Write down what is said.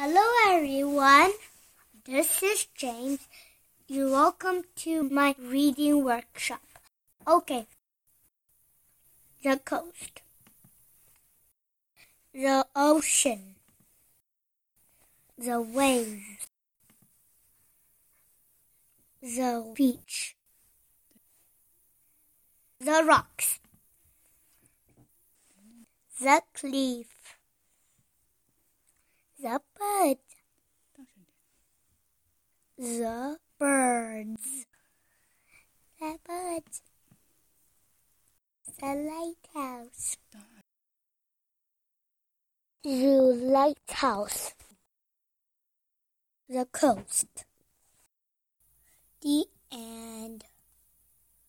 Hello, everyone. This is James. You're welcome to my reading workshop. Okay. The coast, the ocean, the waves, the beach, the rocks, the cliff, the bird, the birds, the birds, the lighthouse, the lighthouse, the coast.